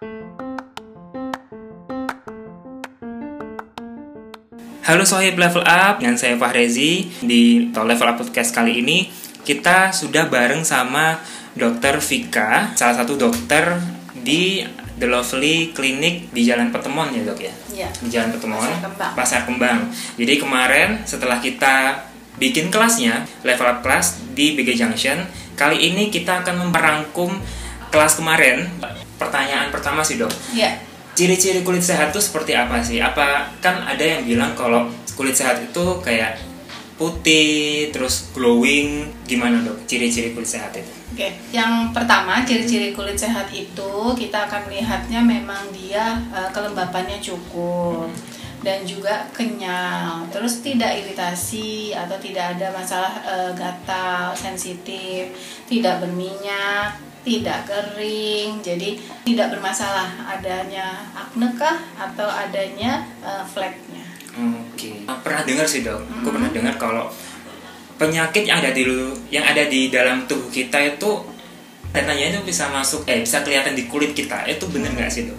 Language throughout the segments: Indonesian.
Halo Sohib Level Up, dengan saya Fahrezi Di Level Up Podcast kali ini Kita sudah bareng sama Dokter Vika Salah satu dokter di The Lovely Clinic di Jalan Petemon ya dok ya? Iya. Di Jalan Petemon, Pasar Kembang. Pasar Kembang. Jadi kemarin setelah kita bikin kelasnya, level up kelas di BG Junction Kali ini kita akan merangkum kelas kemarin Pertanyaan pertama sih dok Iya. Ciri-ciri kulit sehat itu seperti apa sih? Apa kan ada yang bilang kalau kulit sehat itu kayak putih, terus glowing, gimana dok? Ciri-ciri kulit sehat itu? Oke, yang pertama ciri-ciri kulit sehat itu kita akan melihatnya memang dia eh, kelembapannya cukup dan juga kenyal, terus tidak iritasi atau tidak ada masalah eh, gatal, sensitif, tidak berminyak, tidak kering, jadi tidak bermasalah adanya akne kah atau adanya eh, fleknya. Oke. Pernah dengar sih dok? Aku pernah dengar kalau penyakit yang ada di lu- yang ada di dalam tubuh kita itu katanya itu bisa masuk eh bisa kelihatan di kulit kita. Itu bener nggak sih dok?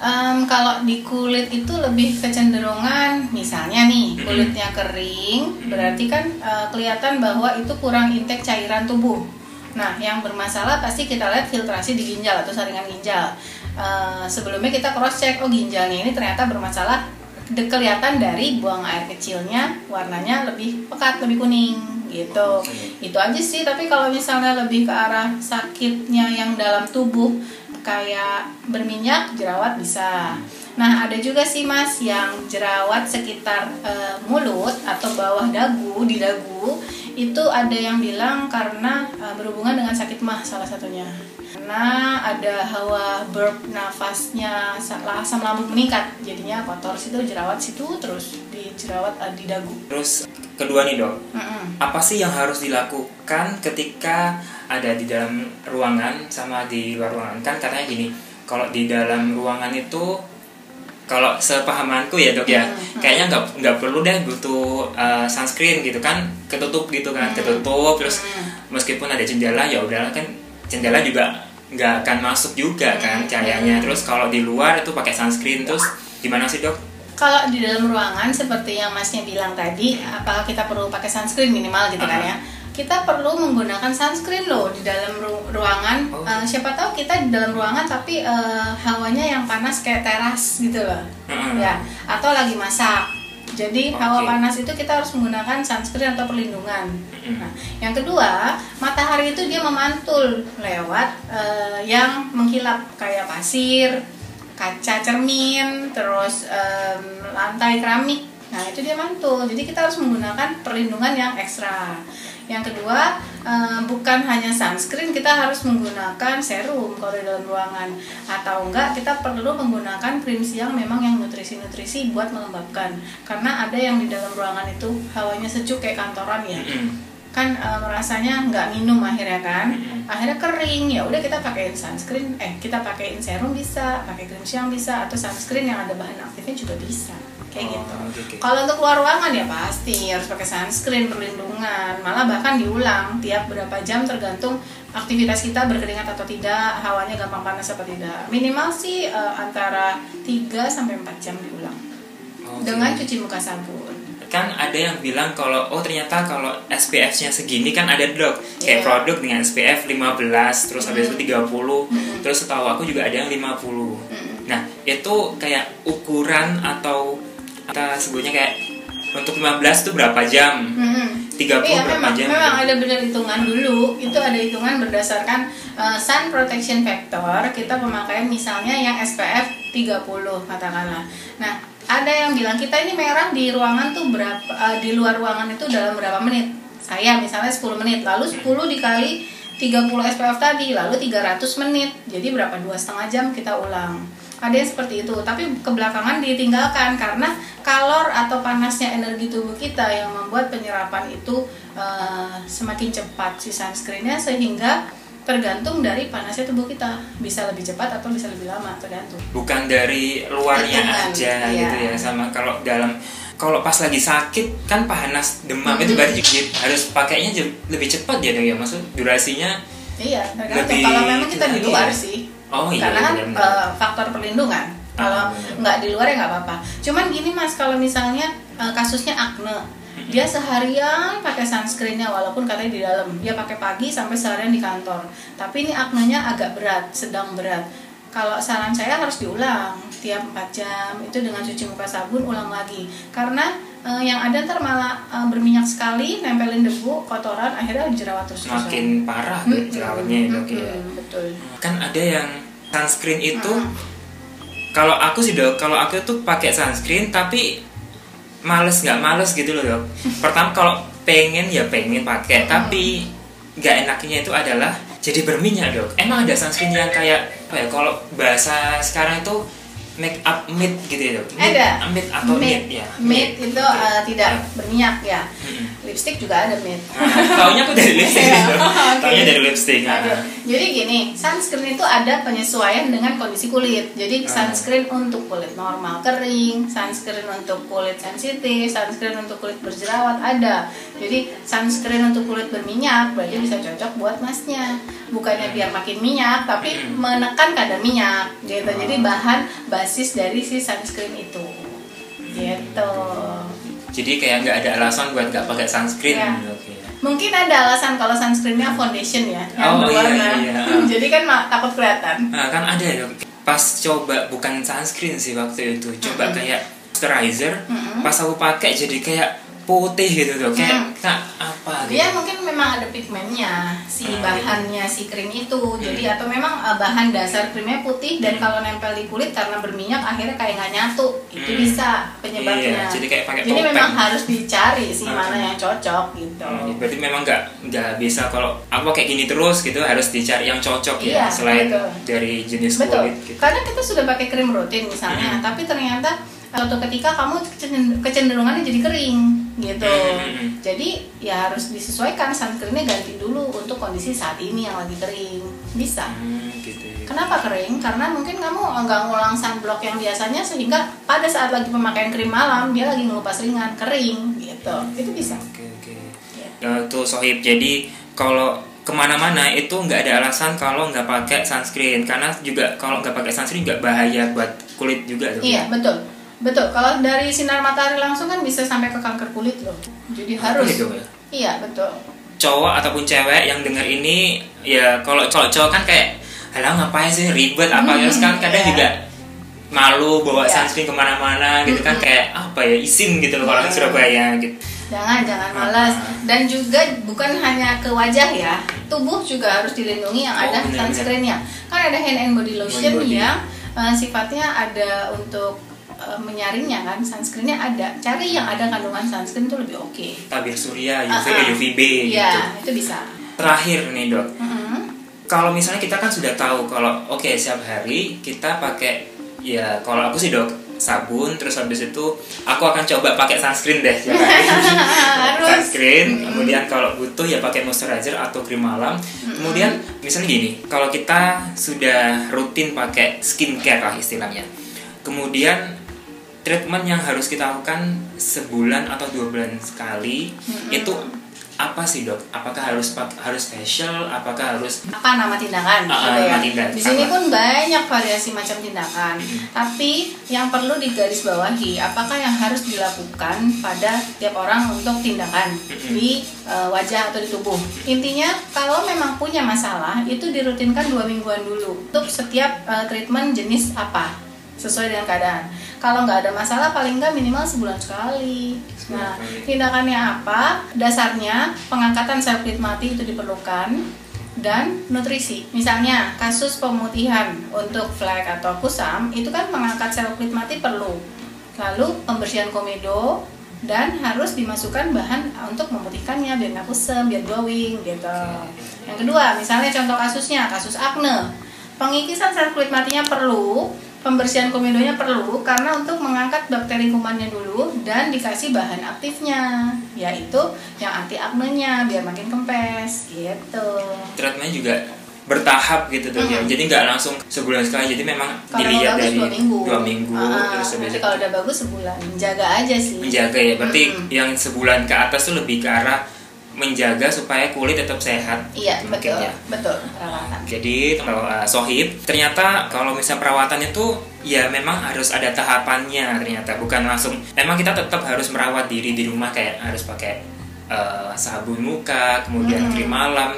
Em, kalau di kulit itu lebih kecenderungan, misalnya nih kulitnya kering, berarti kan eh, kelihatan bahwa itu kurang intake cairan tubuh. Nah, yang bermasalah pasti kita lihat filtrasi di ginjal atau saringan ginjal. Eh, sebelumnya kita cross check, oh ginjalnya ini ternyata bermasalah. De- kelihatan dari buang air kecilnya warnanya lebih pekat, lebih kuning gitu. Itu aja sih. Tapi kalau misalnya lebih ke arah sakitnya yang dalam tubuh kayak berminyak jerawat bisa. Nah ada juga sih mas yang jerawat sekitar eh, mulut atau bawah dagu di dagu itu ada yang bilang karena eh, berhubungan dengan sakit mah salah satunya. Karena ada hawa burp nafasnya sa- asam lambung meningkat jadinya kotor situ jerawat situ terus di jerawat eh, di dagu. Terus kedua nih dok, Mm-mm. apa sih yang harus dilakukan ketika ada di dalam ruangan sama di luar ruangan kan katanya gini kalau di dalam ruangan itu kalau sepahamanku ya dok ya Hmm, kayaknya nggak nggak perlu deh butuh uh, sunscreen gitu kan ketutup gitu kan Hmm. ketutup terus Hmm. meskipun ada jendela ya udahlah kan jendela juga nggak akan masuk juga kan Hmm. cahayanya terus kalau di luar itu pakai sunscreen terus gimana sih dok Kalau di dalam ruangan seperti yang masnya bilang tadi, apakah kita perlu pakai sunscreen minimal gitu kan ya? Kita perlu menggunakan sunscreen loh di dalam ru- ruangan. Oh. Eh, siapa tahu kita di dalam ruangan tapi eh, hawanya yang panas kayak teras gitu loh, Mm-mm. ya? Atau lagi masak. Jadi Oke. hawa panas itu kita harus menggunakan sunscreen atau perlindungan. Mm-mm. Nah, yang kedua, matahari itu dia memantul lewat eh, yang mengkilap kayak pasir, kaca cermin, terus em, lantai keramik. Nah, itu dia mantul. Jadi kita harus menggunakan perlindungan yang ekstra. Yang kedua, em, bukan hanya sunscreen, kita harus menggunakan serum kalau di dalam ruangan. Atau enggak, kita perlu menggunakan krim siang memang yang nutrisi-nutrisi buat melembabkan. Karena ada yang di dalam ruangan itu hawanya sejuk kayak kantoran ya. Kan eh, rasanya nggak minum akhirnya kan. Akhirnya kering ya udah kita pakaiin sunscreen. Eh kita pakaiin serum bisa pakai krim siang bisa atau sunscreen yang ada bahan aktifnya juga bisa kayak Oh, gitu. kalau untuk keluar ruangan ya pasti harus pakai sunscreen perlindungan. Malah bahkan diulang tiap berapa jam tergantung aktivitas kita berkeringat atau tidak hawanya gampang panas apa tidak. Minimal sih eh, antara 3 sampai 4 jam diulang. Oke. dengan cuci muka sabun. Kan ada yang bilang kalau oh ternyata kalau SPF-nya segini kan ada dok kayak Iya. produk dengan SPF 15 terus habis itu 30 Hmm. terus setahu aku juga ada yang 50 Mm. nah itu kayak ukuran atau kita sebutnya kayak untuk 15 itu berapa jam Mm-mm. 30 Iya berapa memang, jam memang ada benar hitungan dulu. Itu ada hitungan berdasarkan uh, sun protection factor. Kita pemakaian misalnya yang SPF 30 katakanlah. Nah, ada yang bilang kita ini merah di ruangan tuh berapa uh, di luar ruangan itu dalam berapa menit? Saya misalnya 10 menit, lalu 10 dikali 30 SPF tadi, lalu 300 menit. Jadi berapa? Dua setengah jam kita ulang ada yang seperti itu tapi kebelakangan ditinggalkan karena kalor atau panasnya energi tubuh kita yang membuat penyerapan itu eh, semakin cepat si sunscreennya sehingga tergantung dari panasnya tubuh kita bisa lebih cepat atau bisa lebih lama tergantung bukan dari luarnya Hitungan, aja iya. gitu ya sama kalau dalam kalau pas lagi sakit kan panas demam itu Mhm. berarti harus pakainya lebih cepat ya dong ya maksud durasinya iya tergantung Lebih kalau memang kita di gimana luar ya? sih Oh iya. karena kan benar-benar. eh, faktor perlindungan. Kalau Ah, nggak di luar ya nggak apa-apa. Cuman gini mas kalau misalnya eh, kasusnya akne dia seharian pakai sunscreennya walaupun katanya di dalam. Dia pakai pagi sampai seharian di kantor. Tapi ini aknenya agak berat sedang berat. Kalau saran saya harus diulang tiap 4 jam itu dengan cuci muka sabun ulang lagi. Karena eh, yang ada ntar malah eh, berminyak sekali nempelin debu kotoran akhirnya jerawat terus. Makin parah tuh jerawatnya itu oke ya. betul. Kan ada yang sunscreen itu Mm. kalau aku sih dok kalau aku tuh pakai sunscreen tapi males nggak males gitu loh dok. Pertama kalau pengen ya pengen pakai tapi nggak enaknya itu adalah jadi berminyak dok. Emang ada sunscreen yang kayak apa ya kalau bahasa sekarang itu make up mid gitu ya dok Mid- Ada. mid atau Mid, ya mid itu uh, tidak Ya. berminyak ya. Mm-mm. Lipstick juga ada mid. Nah, taunya aku dari lipstick gitu. oke. taunya dari lipstick nah. Aduh. Jadi gini, sunscreen itu ada penyesuaian dengan kondisi kulit. Jadi Ah. sunscreen untuk kulit normal kering, sunscreen untuk kulit sensitif, sunscreen untuk kulit berjerawat ada. Jadi sunscreen untuk kulit berminyak berarti bisa cocok buat masnya. Bukannya biar makin minyak, tapi Hmm. menekan kadar minyak gitu. Jadi Ah. bahan basis dari si sunscreen itu. Gitu. jadi kayak nggak ada alasan buat nggak pakai sunscreen Iya. oke Mungkin ada alasan kalau sunscreennya foundation ya, yang Oh, iya, berwarna. iya. Jadi kan takut kelihatan. Nah kan ada ya pas coba bukan sunscreen sih waktu itu coba Mm-mm. kayak moisturizer Mm-mm. pas aku pakai jadi kayak putih gitu tuh kayak Mm. kayak apa gitu Dia mungkin memang ada pigmennya si Hmm, bahannya si krim itu. Jadi atau memang uh, bahan dasar krimnya putih dan Hmm. kalau nempel di kulit karena berminyak akhirnya kayak nggak nyatu. Itu Hmm. bisa penyebabnya. Iya, jadi kayak pakai Jadi topeng. memang harus dicari sih Hmm. mana yang cocok gitu. Hmm, berarti memang nggak nggak bisa kalau aku kayak gini terus gitu harus dicari yang cocok Iya, ya selain betul. dari jenis Betul. kulit gitu. Karena kita sudah pakai krim rutin misalnya, Hmm. tapi ternyata suatu ketika kamu kecen- kecenderungannya jadi kering gitu. Hmm. Jadi ya harus disesuaikan sunscreennya ganti dulu untuk kondisi saat ini yang lagi kering. Bisa. Hmm, gitu. ya. Kenapa kering? Karena mungkin kamu nggak ngulang sunblock yang biasanya sehingga pada saat lagi pemakaian krim malam dia lagi ngelupas ringan kering gitu. Itu bisa. Oke oke. Ya. Nah, tuh Sohib jadi kalau ke mana-mana itu nggak ada alasan kalau nggak pakai sunscreen karena juga kalau nggak pakai sunscreen juga bahaya buat kulit juga tuh. Iya betul. Betul. Kalau dari sinar matahari langsung kan bisa sampai ke kanker kulit loh. Jadi harus. Gitu ya. Iya betul. Cowok ataupun cewek yang denger ini ya kalau cowok-cowok kan kayak halah ngapain sih ribet apa Hmm, kan kadang iya. juga malu bawa Iya. sunscreen ke mana-mana gitu kan Mm-mm. kayak apa ya isin gitu loh kalau di Iya. Surabaya gitu. Jangan, jangan malas. Ah. Dan juga bukan hanya ke wajah ya, tubuh juga harus dilindungi yang Oh, ada sunscreennya. Kan ada hand and body lotion body. yang eh, sifatnya ada untuk eh, menyaringnya kan, sunscreennya ada. Cari yang ada kandungan sunscreen itu lebih oke. Tabir surya, Ah, UV, ah. UVB gitu. Iya, itu bisa. Terakhir nih dok, Mm-mm. kalau misalnya kita kan sudah tahu kalau oke setiap hari kita pakai ya kalau aku sih dok sabun terus habis itu aku akan coba pakai sunscreen deh hari. Harus. sunscreen kemudian kalau butuh ya pakai moisturizer atau krim malam kemudian misalnya gini kalau kita sudah rutin pakai skincare lah istilahnya kemudian treatment yang harus kita lakukan sebulan atau dua bulan sekali Mm-mm. itu apa sih dok? Apakah harus harus facial? Apakah harus apa nama tindakan Ah, gitu ya. tindakan. Di sini pun banyak variasi macam tindakan. Tapi yang perlu digarisbawahi apakah yang harus dilakukan pada tiap orang untuk tindakan di eh, wajah atau di tubuh. Intinya kalau memang punya masalah itu dirutinkan dua mingguan dulu untuk setiap eh, treatment jenis apa sesuai dengan keadaan. Kalau nggak ada masalah paling nggak minimal sebulan sekali. Sebulan Nah, tindakannya apa? Dasarnya pengangkatan sel kulit mati itu diperlukan dan nutrisi. Misalnya kasus pemutihan untuk flek atau kusam itu kan mengangkat sel kulit mati perlu. Lalu pembersihan komedo dan harus dimasukkan bahan untuk memutihkannya biar nggak kusam, biar glowing gitu. Yang kedua, misalnya contoh kasusnya kasus akne. Pengikisan sel kulit matinya perlu, pembersihan komedonya perlu karena untuk mengangkat bakteri kumannya dulu dan dikasih bahan aktifnya yaitu yang anti aknenya biar makin kempes gitu. treatment juga bertahap gitu tuh ya. Mm-mm. Jadi nggak langsung sebulan sekali. Jadi memang Kalau dilihat bagus dari dua minggu, dua minggu, Ah, terus habis nanti kalau udah bagus sebulan, jaga aja sih. menjaga ya. Berarti Mm-mm. yang sebulan ke atas tuh lebih ke arah menjaga supaya kulit tetap sehat. Iya, Mungkin betul. ya. Betul, perawatan. Jadi kalau uh, Sohib, ternyata kalau misalnya perawatan itu ya memang harus ada tahapannya ternyata bukan langsung. Memang kita tetap harus merawat diri di rumah kayak harus pakai uh, sabun muka, kemudian Hmm. krim malam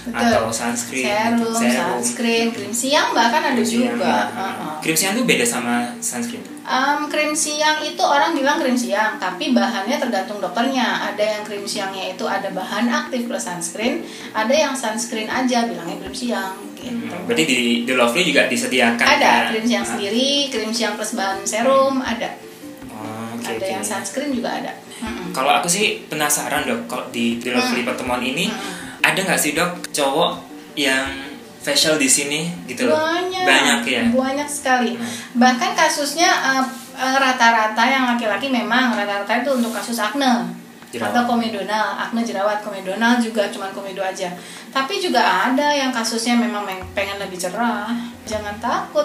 Betul. atau sunscreen, Serum, serum. sunscreen, krim siang bahkan ada Krim siang, juga. ya. Heeh. Krim siang itu beda sama sunscreen. Em, krim siang itu orang bilang krim siang, tapi bahannya tergantung dokternya. Ada yang krim siangnya itu ada bahan aktif plus sunscreen, ada yang sunscreen aja bilangnya krim siang gitu. Hmm, Berarti di The Lovely juga disediakan Ada ya? krim siang Ah. sendiri, krim siang plus bahan serum ada. Oh, oke, ada oke. yang sunscreen juga ada. Mm-mm. Kalau aku sih penasaran dok, kalau di Lovely Hmm. pertemuan ini Hmm. Ada nggak sih dok cowok yang facial di sini gitu loh? Banyak, Banyak ya. banyak sekali. Hmm. Bahkan kasusnya eh, eh, rata-rata yang laki-laki memang rata-rata itu untuk kasus acne Jerawat. atau komedonal, acne jerawat, komedonal juga cuman komedo aja. Tapi juga ada yang kasusnya memang pengen lebih cerah. Jangan takut,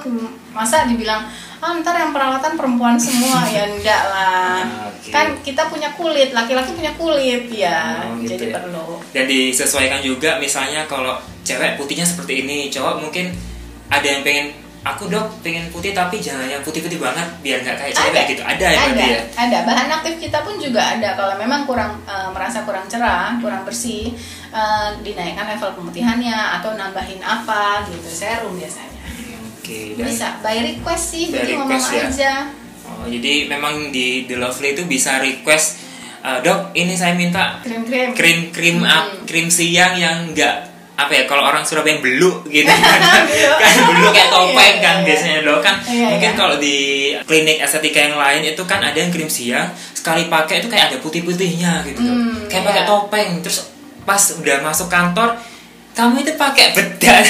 masa dibilang ah ntar yang perawatan perempuan semua ya enggak lah. Ah, oke. Kan kita punya kulit, laki-laki punya kulit ya, Oh, gitu jadi ya. perlu. Dan disesuaikan juga misalnya kalau cewek putihnya seperti ini, cowok mungkin ada yang pengen aku dok pengen putih tapi jangan yang putih-putih banget biar nggak kayak cewek ada gitu. Ada ya ada ya. ada bahan aktif kita pun juga ada kalau memang kurang eh, merasa kurang cerah kurang bersih eh, dinaikkan level pemutihannya atau nambahin apa gitu serum biasanya Oke. dan- bisa by request sih By jadi ngomong request ya. aja Oh, jadi memang di The Lovely itu bisa request "Eh, dok ini saya minta krim-krim krim krim Hmm. up krim siang yang enggak apa ya kalau orang Surabaya yang beluk gitu kan kan beluk kayak topeng Iya, kan iya. biasanya dok kan Iya, mungkin iya. kalau di klinik estetika yang lain itu kan ada yang krim siang sekali pakai itu kayak ada putih-putihnya gitu Dok. Hmm, kayak iya. pakai topeng terus pas udah masuk kantor kamu itu pakai bedak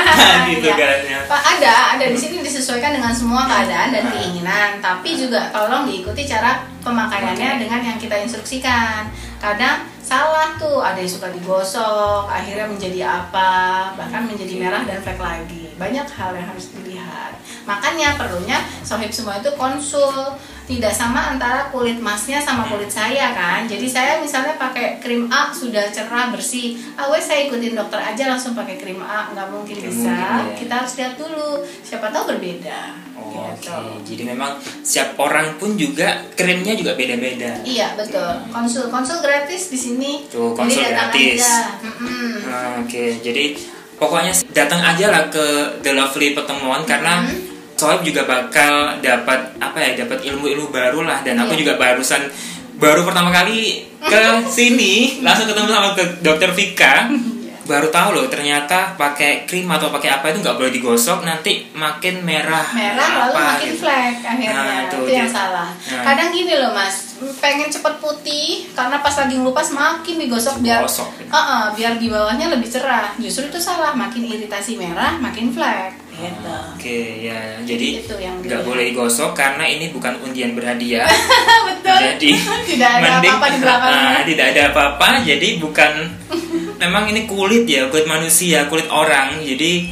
gitu Iya. kan ya. Pak ada, ada di sini disesuaikan dengan semua keadaan dan keinginan. Tapi juga tolong diikuti cara pemakaiannya dengan yang kita instruksikan. Kadang salah tuh, ada yang suka digosok, akhirnya menjadi apa, bahkan menjadi merah dan flek lagi. Banyak hal yang harus dilihat. Makanya perlunya sohib semua itu konsul. Tidak sama antara kulit masnya sama kulit saya kan. Jadi saya misalnya pakai krim A sudah cerah bersih. Ah wes saya ikutin dokter aja langsung pakai krim A, nggak mungkin bisa. mungkin, ya. Kita harus lihat dulu. Siapa tahu berbeda. Oh, Gitu. Oke, jadi memang setiap orang pun juga krimnya juga beda-beda. Iya betul. Konsul konsul gratis di sini. Tuh, konsul Jadi gratis. Mm-mm. Nah, Oke, jadi pokoknya datang aja lah ke The Lovely pertemuan karena Mm-hmm. Soeb juga bakal dapat apa ya, dapat ilmu-ilmu baru lah dan aku Iya. juga barusan baru pertama kali ke sini langsung ketemu sama ke Dokter Vika. Baru tahu loh ternyata pakai krim atau pakai apa itu nggak boleh digosok nanti makin merah. Merah lalu apa makin gitu. flek akhirnya. Nah, itu, itu yang dia. salah. Nah. Kadang gini loh mas, pengen cepet putih karena pas lagi ngelupas makin digosok biar Gosok. Heeh, biar di bawahnya lebih cerah. Justru itu salah, makin iritasi merah, makin flek. Gitu. Oke ya, jadi nggak boleh digosok karena ini bukan undian berhadiah. Betul. jadi Tidak ada apa-apa di belakangnya. Ah, tidak ada apa-apa, jadi bukan. Memang ini kulit ya, kulit manusia, kulit orang. Jadi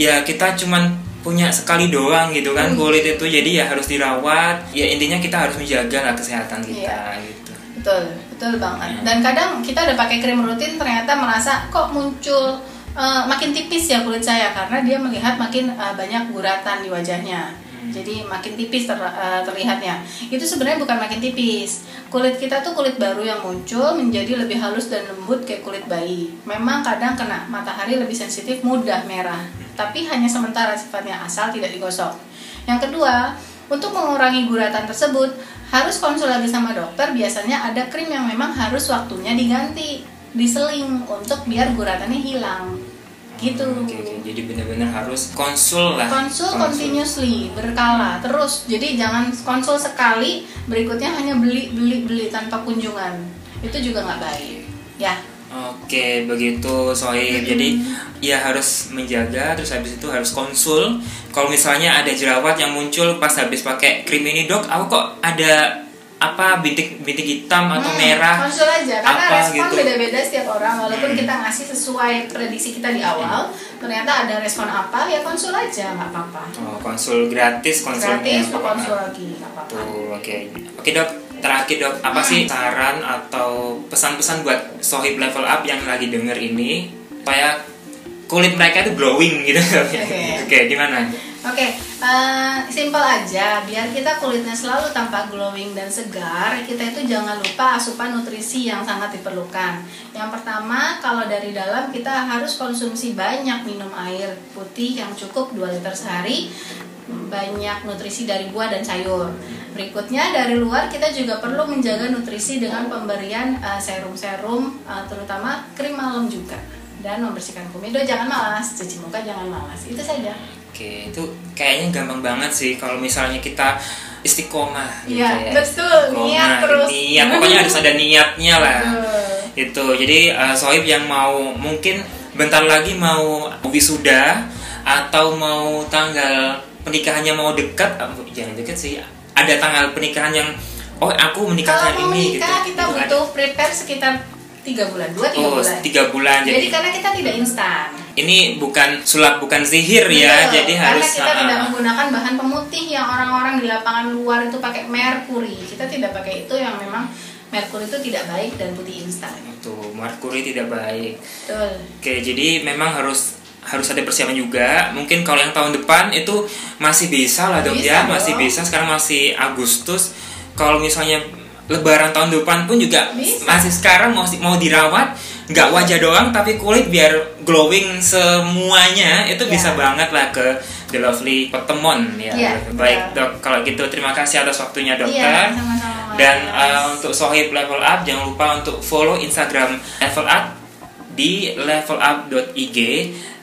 ya kita cuman punya sekali doang gitu kan Hmm. kulit itu, jadi ya harus dirawat. Ya intinya kita harus menjaga lah kesehatan kita Iya. gitu. Betul, betul banget. Hmm. Dan kadang kita udah pakai krim rutin ternyata merasa kok muncul eh, makin tipis ya kulit saya karena dia melihat makin eh, banyak guratan di wajahnya. Jadi makin tipis ter- eh, terlihatnya. Itu sebenarnya bukan makin tipis. Kulit kita tuh kulit baru yang muncul menjadi lebih halus dan lembut kayak kulit bayi. Memang kadang kena matahari lebih sensitif mudah merah, tapi hanya sementara sifatnya asal tidak digosok. Yang kedua, untuk mengurangi guratan tersebut, harus konsul lagi sama dokter. Biasanya ada krim yang memang harus waktunya diganti, diseling untuk biar guratannya hilang. Gitu. Oke, oke. Jadi benar-benar harus konsul lah. Konsul continuously, berkala, terus. Jadi jangan konsul sekali, berikutnya hanya beli beli beli tanpa kunjungan. Itu juga nggak baik. Ya. Oke, begitu Sohib. Jadi ya harus menjaga terus habis itu harus konsul. Kalau misalnya ada jerawat yang muncul pas habis pakai krim ini, Dok, aku kok ada apa bintik-bintik hitam atau Hmm, merah? Konsul aja karena apa respon gitu. beda-beda setiap orang walaupun Hmm. kita ngasih sesuai prediksi kita di awal, ternyata ada respon apa ya konsul aja nggak apa-apa. Oh, konsul gratis konsulnya. Gratis mau konsul lagi nggak apa-apa. Oke. Oke, Dok. terakhir dok apa sih saran atau pesan-pesan buat sohib level up yang lagi denger ini supaya kulit mereka itu glowing gitu oke Oke. gimana Oke, eh, simple aja. Biar kita kulitnya selalu tampak glowing dan segar, kita itu jangan lupa asupan nutrisi yang sangat diperlukan. Yang pertama, kalau dari dalam kita harus konsumsi banyak minum air putih yang cukup 2 liter sehari, banyak nutrisi dari buah dan sayur. Berikutnya dari luar kita juga perlu menjaga nutrisi dengan pemberian eh, serum-serum, eh, terutama krim malam juga dan membersihkan komedo jangan malas cuci muka jangan malas itu saja Oke, itu kayaknya gampang banget sih kalau misalnya kita istiqomah gitu Iya, ya. betul. Istiqomah, Niat terus. Niat, pokoknya harus ada niatnya lah. Betul. Itu. Jadi uh, Sohib yang mau mungkin bentar lagi mau wisuda atau mau tanggal pernikahannya mau dekat, uh, jangan dekat sih. Ada tanggal pernikahan yang oh aku menikahkan kalau mau ini gitu. menikah kita butuh prepare sekitar tiga bulan dua tiga Oh, bulan tiga bulan. jadi, Jadi, karena kita tidak instan ini bukan sulap, bukan sihir ya. Betul. Jadi karena harus kita uh, tidak menggunakan bahan pemutih yang orang-orang di lapangan luar itu pakai merkuri kita tidak pakai itu yang memang merkuri itu tidak baik dan putih instan itu merkuri tidak baik. betul Oke, jadi memang harus harus ada persiapan juga. Mungkin kalau yang tahun depan itu masih bisa lah dok Bisa ya, dong. masih bisa. Sekarang masih Agustus. Kalau misalnya Lebaran tahun depan pun juga Bisa. masih sekarang mau mau dirawat, nggak wajah doang tapi kulit biar glowing semuanya itu Ya. bisa banget lah ke The Lovely Petemon ya. Ya, Baik betul. dok, kalau gitu terima kasih atas waktunya dokter. iya sama-sama Dan uh, untuk Sohib Level Up jangan lupa untuk follow Instagram Level Up di levelup.ig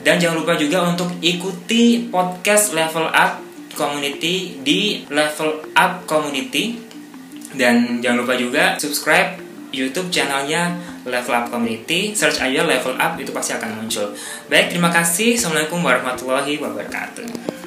dan jangan lupa juga untuk ikuti podcast Level Up Community di Level Up Community dan jangan lupa juga subscribe YouTube channelnya Level Up Community search aja Level Up itu pasti akan muncul. Baik terima kasih. Assalamualaikum warahmatullahi wabarakatuh